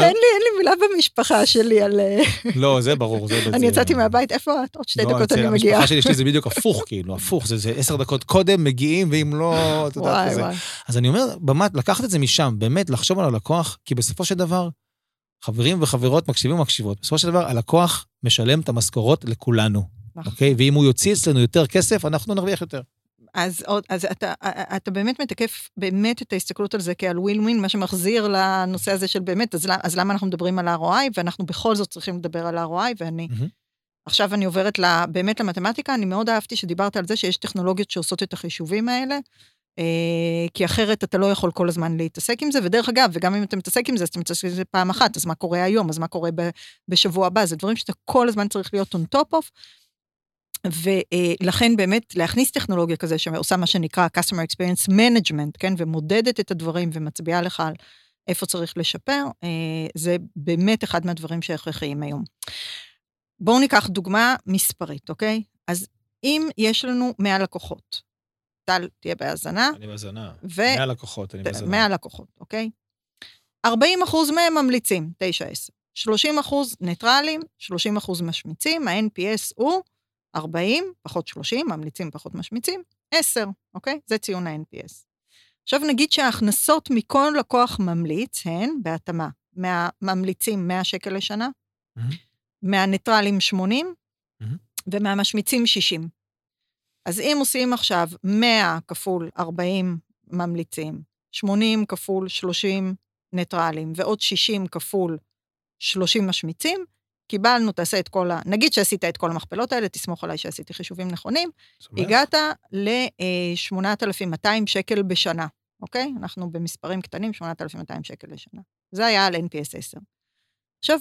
לי מילה במשפחה שלי על... אה, לא, זה ברור, זה... אני יצאתי מהבית, איפה את? עוד שתי לא, דקות אני מגיעה. המשפחה שלי, אצלי זה בדיוק הפוך, כאילו, הפוך, זה עשר דקות קודם, מגיעים, ואם לא, את יודעת, כזה. אז אני אומר, באמת, לקחת את זה משם, באמת, לחשוב על הלקוח, כי בסופו של דבר, חברים וחברות מקשיבים ומקשיבות, בסופו של דבר, הלקוח משלם את המשכורות לכולנו, נכון. אוקיי? ואם הוא יוציא אצלנו יותר כסף, אנחנו נרוויח יותר. אז, אז אתה, אתה באמת מתקף באמת את ההסתכלות על זה כעל ווין ווין, מה שמחזיר לנושא הזה של באמת, אז, אז למה אנחנו מדברים על ה-ROI, ואנחנו בכל זאת צריכים לדבר על ה-ROI, ואני... מהמם. עכשיו אני עוברת ל, באמת למתמטיקה, אני מאוד אהבתי שדיברת על זה שיש טכנולוגיות שעושות את החישובים האלה, אה, כי אחרת אתה לא יכול כל הזמן להתעסק עם זה, ודרך אגב, וגם אם אתה מתעסק עם זה, אז אתה מתעסק עם זה פעם אחת, אז מה קורה היום, אז מה קורה בשבוע הבא, זה דברים שאתה כל הזמן צריך להיות on top of. ולכן באמת להכניס טכנולוגיה כזה שעושה מה שנקרא customer experience management, כן, ומודדת את הדברים ומצביעה לך על איפה צריך לשפר, אה, זה באמת אחד מהדברים שהכרחיים היום. בואו ניקח דוגמה מספרית, אוקיי? אז אם יש לנו 100 לקוחות, טל תהיה בהאזנה, אני בהאזנה. ו... 100 לקוחות, אני בהאזנה. 100 לקוחות, אוקיי? 40 אחוז מהם ממליצים, 9-10. 30 אחוז ניטרלים, 30 אחוז משמיצים, ה-NPS הוא 40 פחות 30, ממליצים פחות משמיצים, 10, אוקיי? זה ציון ה-NPS. עכשיו נגיד שההכנסות מכל לקוח ממליץ הן, בהתאמה, מהממליצים 100 שקל לשנה, מהמם. מהניטרלים 80, מהמם. ומהמשמיצים 60. אז אם עושים עכשיו 100 כפול 40 ממליצים, 80 כפול 30 ניטרלים, ועוד 60 כפול 30 משמיצים, קיבלנו, תעשה את כל ה... נגיד שעשית את כל המכפלות האלה, תסמוך עליי שעשיתי חישובים נכונים, שמח? הגעת ל-8,200 שקל בשנה, אוקיי? אנחנו במספרים קטנים, 8,200 שקל לשנה. זה היה על NPS 10. עכשיו,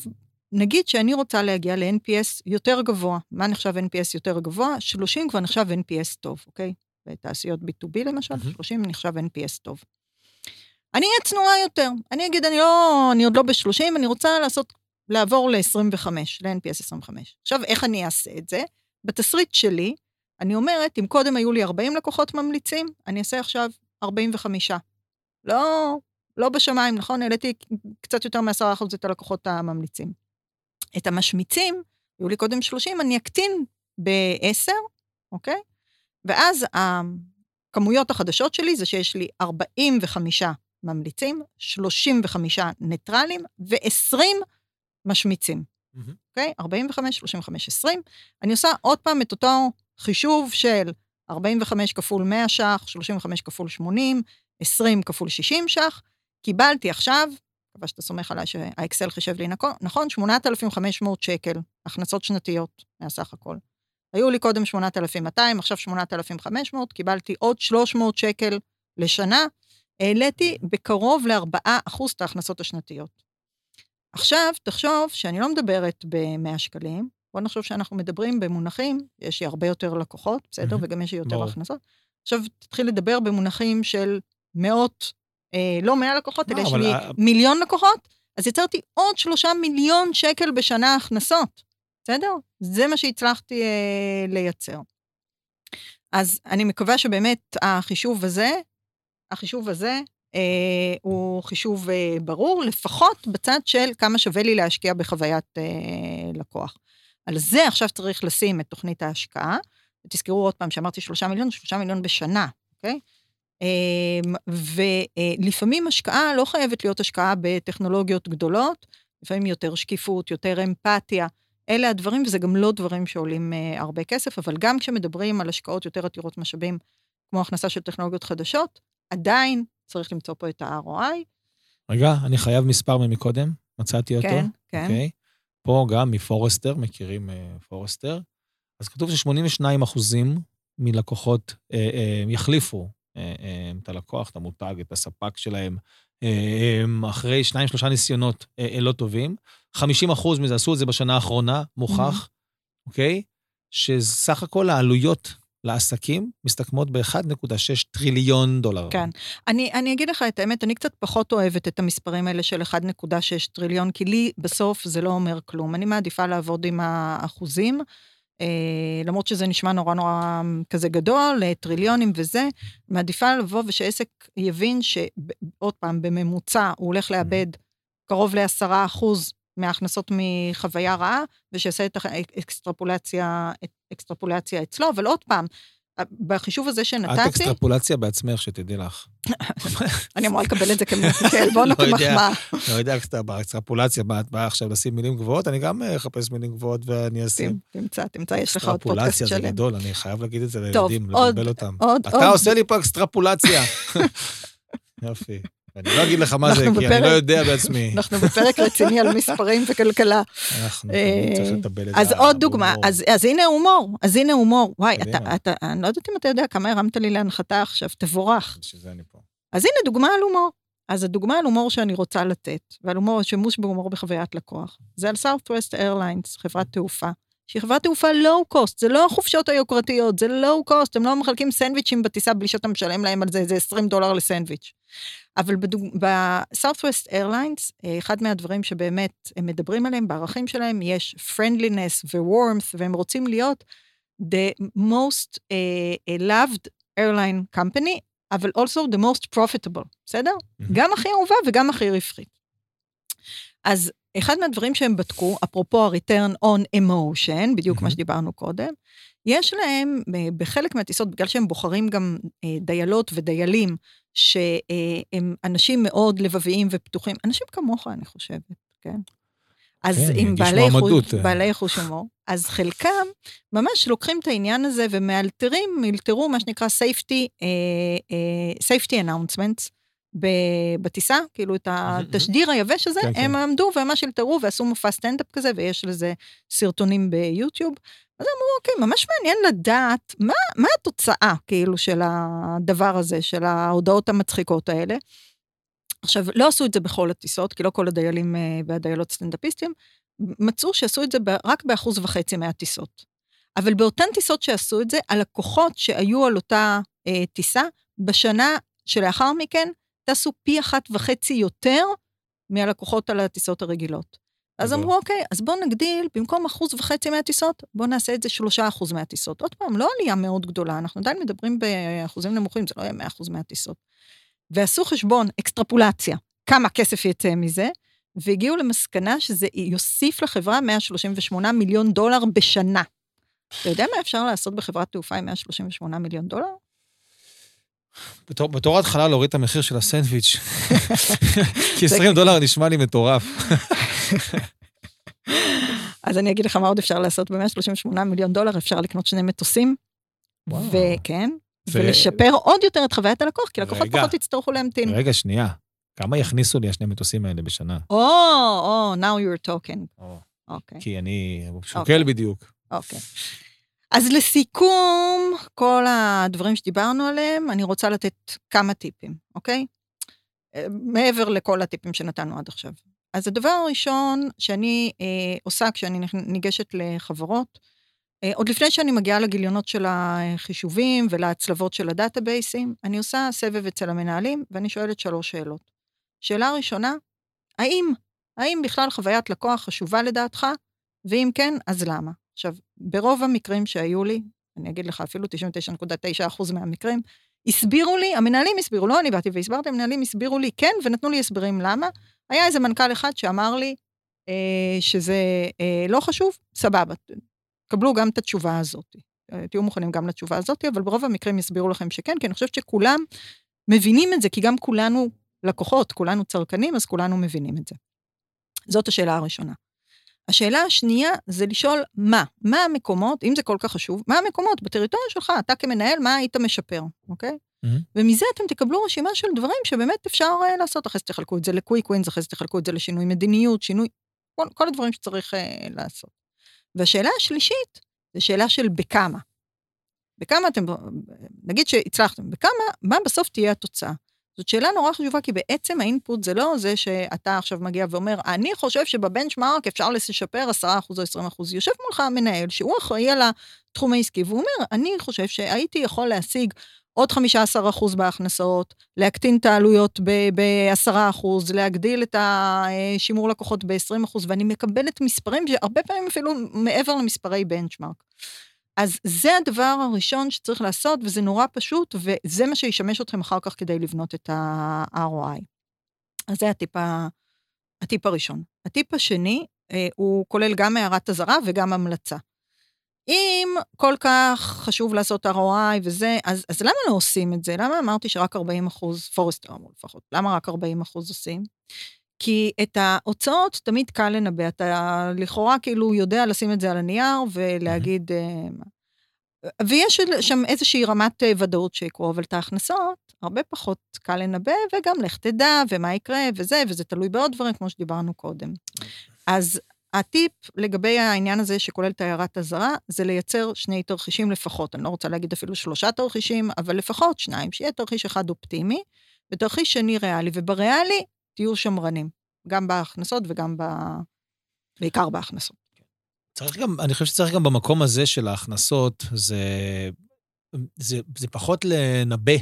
נגיד שאני רוצה להגיע ל-NPS יותר גבוה. מה נחשב NPS יותר גבוה? 30 כבר נחשב NPS טוב, אוקיי? בתעשיות B2B למשל, מהמם. 30 נחשב NPS טוב. אני אהיה צנועה יותר. אני אגיד, אני לא, אני עוד לא ב-30, אני רוצה לעשות, לעבור ל-25, ל-NPS 25. עכשיו, איך אני אעשה את זה? בתסריט שלי, אני אומרת, אם קודם היו לי 40 לקוחות ממליצים, אני אעשה עכשיו 45. לא, לא בשמיים, נכון? העליתי קצת יותר מ-10% את הלקוחות הממליצים. את המשמיצים, היו לי קודם 30, אני אקטין ב-10, אוקיי? ואז הכמויות החדשות שלי זה שיש לי 45 ממליצים, 35 ניטרלים ו-20 משמיצים. אוקיי? 45, 35, 20. אני עושה עוד פעם את אותו חישוב של 45 כפול 100 ש"ח, 35 כפול 80, 20 כפול 60 ש"ח. קיבלתי עכשיו, מקווה שאתה סומך עליי שהאקסל חישב לי נכון? 8,500 שקל, הכנסות שנתיות מהסך הכל. היו לי קודם 8,200, עכשיו 8,500, קיבלתי עוד 300 שקל לשנה, העליתי בקרוב ל-4% את ההכנסות השנתיות. עכשיו, תחשוב שאני לא מדברת ב-100 שקלים, בוא נחשוב שאנחנו מדברים במונחים, יש לי הרבה יותר לקוחות, בסדר? מהמם. וגם יש לי יותר ברור. הכנסות. עכשיו, תתחיל לדבר במונחים של מאות, אה, לא 100 לקוחות, לא, אלא יש לי ה- מיליון לקוחות, אז יצרתי עוד שלושה מיליון שקל בשנה הכנסות, בסדר? זה מה שהצלחתי אה, לייצר. אז אני מקווה שבאמת החישוב הזה, החישוב הזה, הוא חישוב אה, ברור, לפחות בצד של כמה שווה לי להשקיע בחוויית אה, לקוח. על זה עכשיו צריך לשים את תוכנית ההשקעה. תזכרו עוד פעם שאמרתי שלושה מיליון, שלושה מיליון בשנה, אוקיי? אה, ולפעמים השקעה לא חייבת להיות השקעה בטכנולוגיות גדולות, לפעמים יותר שקיפות, יותר אמפתיה. אלה הדברים, וזה גם לא דברים שעולים אה, הרבה כסף, אבל גם כשמדברים על השקעות יותר עתירות משאבים, כמו הכנסה של טכנולוגיות חדשות, עדיין צריך למצוא פה את ה-ROI. רגע, אני חייב מספר ממקודם, מצאתי אותו. כן, כן. אוקיי? פה גם מפורסטר, מכירים uh, פורסטר, אז כתוב ש-82 אחוזים מלקוחות uh, uh, יחליפו uh, uh, את הלקוח, את המותג, את הספק שלהם, uh, אחרי שניים, שלושה ניסיונות uh, uh, לא טובים. 50 אחוז מזה עשו את זה בשנה האחרונה, מוכח, אוקיי? Mm-hmm. Okay? שסך הכל העלויות לעסקים מסתכמות ב-1.6 טריליון דולר. כן. אני, אני אגיד לך את האמת, אני קצת פחות אוהבת את המספרים האלה של 1.6 טריליון, כי לי בסוף זה לא אומר כלום. אני מעדיפה לעבוד עם האחוזים, אה, למרות שזה נשמע נורא נורא כזה גדול, טריליונים וזה, מעדיפה לבוא ושעסק יבין שעוד פעם, בממוצע הוא הולך לאבד קרוב ל-10 אחוז מההכנסות מחוויה רעה, ושיעשה את האקסטרפולציה אקסטרפולציה אצלו, אבל עוד פעם, בחישוב הזה שנתתי... את אקסטרפולציה בעצמך, שתדעי לך. אני אמורה לקבל את זה כעלבון או כמחמאה. לא יודע, באקסטרפולציה, מה, את באה עכשיו לשים מילים גבוהות? אני גם אחפש מילים גבוהות ואני אשים. תמצא, תמצא, יש לך עוד פודקאסט שלם. אקסטרפולציה זה גדול, אני חייב להגיד את זה לילדים, לבלבל אותם. אתה עושה לי פה אקסטרפולציה. יופי. אני לא אגיד לך מה זה, כי אני לא יודע בעצמי. אנחנו בפרק רציני על מספרים וכלכלה. אנחנו צריכים אה, לטבל את זה. אז עוד דוגמה, אז הנה הומור, אז הנה הומור. וואי, אתה, אני לא יודעת אם אתה יודע כמה הרמת לי להנחתה עכשיו, תבורך. שזה אני פה. אז הנה דוגמה על הומור. אז הדוגמה על הומור שאני רוצה לתת, ועל הומור, שימוש בהומור בחוויית לקוח, זה על Southwest Airlines, חברת תעופה. חברת תעופה לואו-קוסט, זה לא החופשות היוקרתיות, זה לואו-קוסט, הם לא מחלקים סנדוויצ'ים בטיסה בלי שאתה משלם להם על זה איזה 20 דולר לסנדוויץ'. אבל ב-Southwest Airlines, אה, אחד מהדברים שבאמת הם מדברים עליהם, בערכים שלהם, יש friendliness ו-warmth, והם רוצים להיות the most uh, loved airline company, אבל also the most profitable, בסדר? Mm-hmm. גם הכי אהובה וגם הכי רווחית. אז אחד מהדברים שהם בדקו, אפרופו ה-return on emotion, בדיוק mm-hmm. מה שדיברנו קודם, יש להם בחלק מהטיסות, בגלל שהם בוחרים גם אה, דיילות ודיילים, שהם אנשים מאוד לבביים ופתוחים, אנשים כמוך, אני חושבת, כן? אז כן, עם בעלי, חוש, אה. בעלי חוש הומור, אז חלקם ממש לוקחים את העניין הזה ומאלתרים, מאלתרו מה שנקרא safety, uh, uh, safety announcements, בטיסה, כאילו את התשדיר היבש הזה, כן, הם כן. עמדו וממש אלתרו ועשו מופע סטנדאפ כזה, ויש לזה סרטונים ביוטיוב. אז אמרו, אוקיי, ממש מעניין לדעת מה, מה התוצאה, כאילו, של הדבר הזה, של ההודעות המצחיקות האלה. עכשיו, לא עשו את זה בכל הטיסות, כי לא כל הדיילים אה, והדיילות סטנדאפיסטים, מצאו שעשו את זה רק באחוז וחצי מהטיסות. אבל באותן טיסות שעשו את זה, הלקוחות שהיו על אותה אה, טיסה, בשנה שלאחר מכן, טסו פי אחת וחצי יותר מהלקוחות על הטיסות הרגילות. אז אמרו, אוקיי, אז בואו נגדיל, במקום אחוז וחצי מהטיסות, בואו נעשה את זה שלושה אחוז מהטיסות. עוד פעם, לא עלייה מאוד גדולה, אנחנו עדיין מדברים באחוזים נמוכים, זה לא יהיה מאה אחוז מהטיסות. ועשו חשבון, אקסטרפולציה, כמה כסף יצא מזה, והגיעו למסקנה שזה יוסיף לחברה 138 מיליון דולר בשנה. אתה יודע מה אפשר לעשות בחברת תעופה עם 138 מיליון דולר? בתור, בתור התחלה להוריד את המחיר של הסנדוויץ', כי 20 דולר נשמע לי מטורף. אז אני אגיד לך מה עוד אפשר לעשות ב-138 מיליון דולר, אפשר לקנות שני מטוסים, וכן, ולשפר עוד יותר את חוויית הלקוח, כי לקוחות פחות יצטרכו להמתין. רגע, שנייה. כמה יכניסו לי השני מטוסים האלה בשנה? או, או, now you're talking. אוקיי. כי אני שוקל אוקיי. בדיוק. אוקיי. אז לסיכום כל הדברים שדיברנו עליהם, אני רוצה לתת כמה טיפים, אוקיי? אה, מעבר לכל הטיפים שנתנו עד עכשיו. אז הדבר הראשון שאני אה, עושה כשאני ניגשת לחברות, אה, עוד לפני שאני מגיעה לגיליונות של החישובים ולהצלבות של הדאטאבייסים, אני עושה סבב אצל המנהלים ואני שואלת שלוש שאלות. שאלה ראשונה, האם, האם בכלל חוויית לקוח חשובה לדעתך? ואם כן, אז למה? עכשיו, ברוב המקרים שהיו לי, אני אגיד לך, אפילו 99.9% מהמקרים, הסבירו לי, המנהלים הסבירו, לא אני באתי והסברתי, המנהלים הסבירו לי כן, ונתנו לי הסברים למה. היה איזה מנכ"ל אחד שאמר לי אה, שזה אה, לא חשוב, סבבה, קבלו גם את התשובה הזאת. אה, תהיו מוכנים גם לתשובה הזאת, אבל ברוב המקרים יסבירו לכם שכן, כי אני חושבת שכולם מבינים את זה, כי גם כולנו לקוחות, כולנו צרכנים, אז כולנו מבינים את זה. זאת השאלה הראשונה. השאלה השנייה זה לשאול מה, מה המקומות, אם זה כל כך חשוב, מה המקומות בטריטוריה שלך, אתה כמנהל, מה היית משפר, אוקיי? Mm-hmm. ומזה אתם תקבלו רשימה של דברים שבאמת אפשר uh, לעשות, אחרי זה תחלקו את זה לקוויק ווינס, אחרי זה תחלקו את זה לשינוי מדיניות, שינוי, כל, כל הדברים שצריך uh, לעשות. והשאלה השלישית, זו שאלה של בכמה. בכמה אתם, נגיד שהצלחתם, בכמה, מה בסוף תהיה התוצאה? זאת שאלה נורא חשובה, כי בעצם האינפוט זה לא זה שאתה עכשיו מגיע ואומר, אני חושב שבבנצ'מארק אפשר לשפר 10% או 20%. יושב מולך המנהל, שהוא אחראי על התחום העסקי, והוא אומר, אני חושב שהייתי יכול להשיג עוד 15% בהכנסות, להקטין את העלויות ב-10%, להגדיל את השימור לקוחות ב-20%, ואני מקבלת מספרים שהרבה פעמים אפילו מעבר למספרי בנצ'מארק. אז זה הדבר הראשון שצריך לעשות, וזה נורא פשוט, וזה מה שישמש אתכם אחר כך כדי לבנות את ה-ROI. אז זה הטיפ, ה... הטיפ הראשון. הטיפ השני, אה, הוא כולל גם הערת אזהרה וגם המלצה. אם כל כך חשוב לעשות ROI וזה, אז, אז למה לא עושים את זה? למה אמרתי שרק 40 אחוז, פורסטר אמרו לפחות, למה רק 40 אחוז עושים? כי את ההוצאות תמיד קל לנבא, אתה לכאורה כאילו יודע לשים את זה על הנייר ולהגיד... אה, ויש שם איזושהי רמת אה, ודאות שיקרו, אבל את ההכנסות הרבה פחות קל לנבא, וגם לך תדע, ומה יקרה, וזה, וזה תלוי בעוד דברים, כמו שדיברנו קודם. אז הטיפ לגבי העניין הזה שכולל את הערת אזהרה, זה לייצר שני תרחישים לפחות. אני לא רוצה להגיד אפילו שלושה תרחישים, אבל לפחות שניים, שיהיה תרחיש אחד אופטימי, ותרחיש שני ריאלי, ובריאלי תהיו שמרנים, גם בהכנסות וגם ב... בעיקר בהכנסות. צריך גם, אני חושב שצריך גם במקום הזה של ההכנסות, זה, זה, זה פחות לנבא,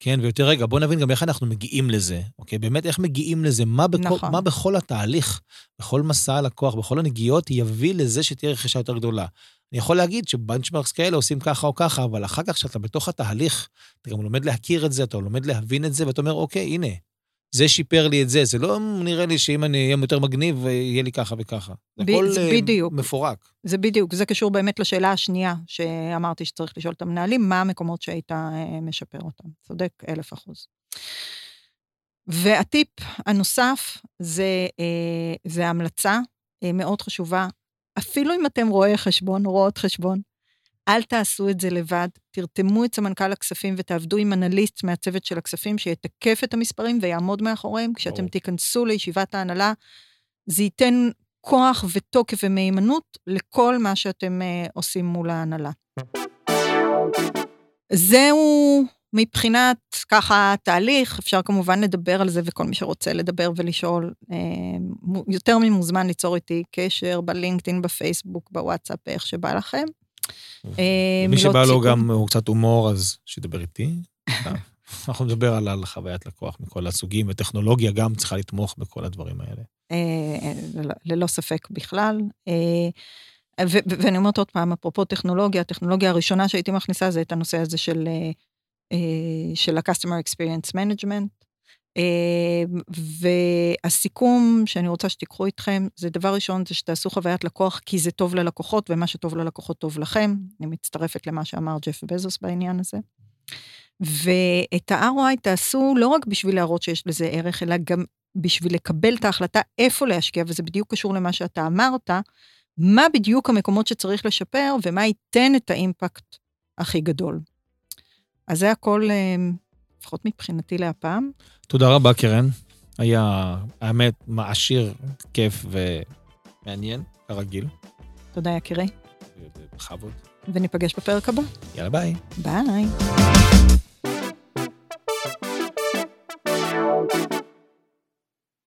כן? ויותר, רגע, בוא נבין גם איך אנחנו מגיעים לזה, אוקיי? באמת, איך מגיעים לזה? מה בכל, נכון. מה בכל התהליך, בכל מסע הלקוח, בכל הנגיעות, יביא לזה שתהיה רכישה יותר גדולה. אני יכול להגיד שבנצ'מרקס כאלה עושים ככה או ככה, אבל אחר כך, כשאתה בתוך התהליך, אתה גם לומד להכיר את זה, אתה לומד להבין את זה, ואתה אומר, אוקיי, הנה, זה שיפר לי את זה. זה לא נראה לי שאם אני אהיה יותר מגניב, יהיה לי ככה וככה. זה הכל אה, בדיוק. מפורק. זה בדיוק, זה קשור באמת לשאלה השנייה שאמרתי שצריך לשאול את המנהלים, מה המקומות שהיית אה, משפר אותם. צודק, אלף אחוז. והטיפ הנוסף זה, אה, זה המלצה מאוד חשובה. אפילו אם אתם רואי חשבון, רואות חשבון, אל תעשו את זה לבד, תרתמו את סמנכ"ל הכספים ותעבדו עם אנליסט מהצוות של הכספים שיתקף את המספרים ויעמוד מאחוריהם. כשאתם תיכנסו לישיבת ההנהלה, זה ייתן כוח ותוקף ומהימנות לכל מה שאתם uh, עושים מול ההנהלה. זהו מבחינת ככה תהליך, אפשר כמובן לדבר על זה, וכל מי שרוצה לדבר ולשאול, אה, יותר ממוזמן ליצור איתי קשר בלינקדאין, בפייסבוק, בוואטסאפ, איך שבא לכם. אה, מי שבא לו גם, הוא קצת הומור, אז שידבר איתי. אנחנו נדבר על, על חוויית לקוח מכל הסוגים, וטכנולוגיה גם צריכה לתמוך בכל הדברים האלה. אה, ללא ספק בכלל. אה, ואני אומרת עוד פעם, אפרופו טכנולוגיה, הטכנולוגיה הראשונה שהייתי מכניסה זה את הנושא הזה של, של ה-customer experience management. אמ, והסיכום שאני רוצה שתיקחו איתכם, זה דבר ראשון, זה שתעשו חוויית לקוח, כי זה טוב ללקוחות, ומה שטוב ללקוחות טוב לכם. אני מצטרפת למה שאמר ג'ף בזוס בעניין הזה. ואת ה-ROI תעשו לא רק בשביל להראות שיש לזה ערך, אלא גם בשביל לקבל את ההחלטה איפה להשקיע, וזה בדיוק קשור למה שאתה אמרת, מה בדיוק המקומות שצריך לשפר, ומה ייתן את האימפקט הכי גדול. אז זה הכל אמ, לפחות מבחינתי להפעם. תודה רבה, קרן. היה, האמת, מעשיר, כיף ומעניין, כרגיל. תודה, יקירי. בכבוד. וניפגש בפרק הבא. יאללה, ביי. ביי.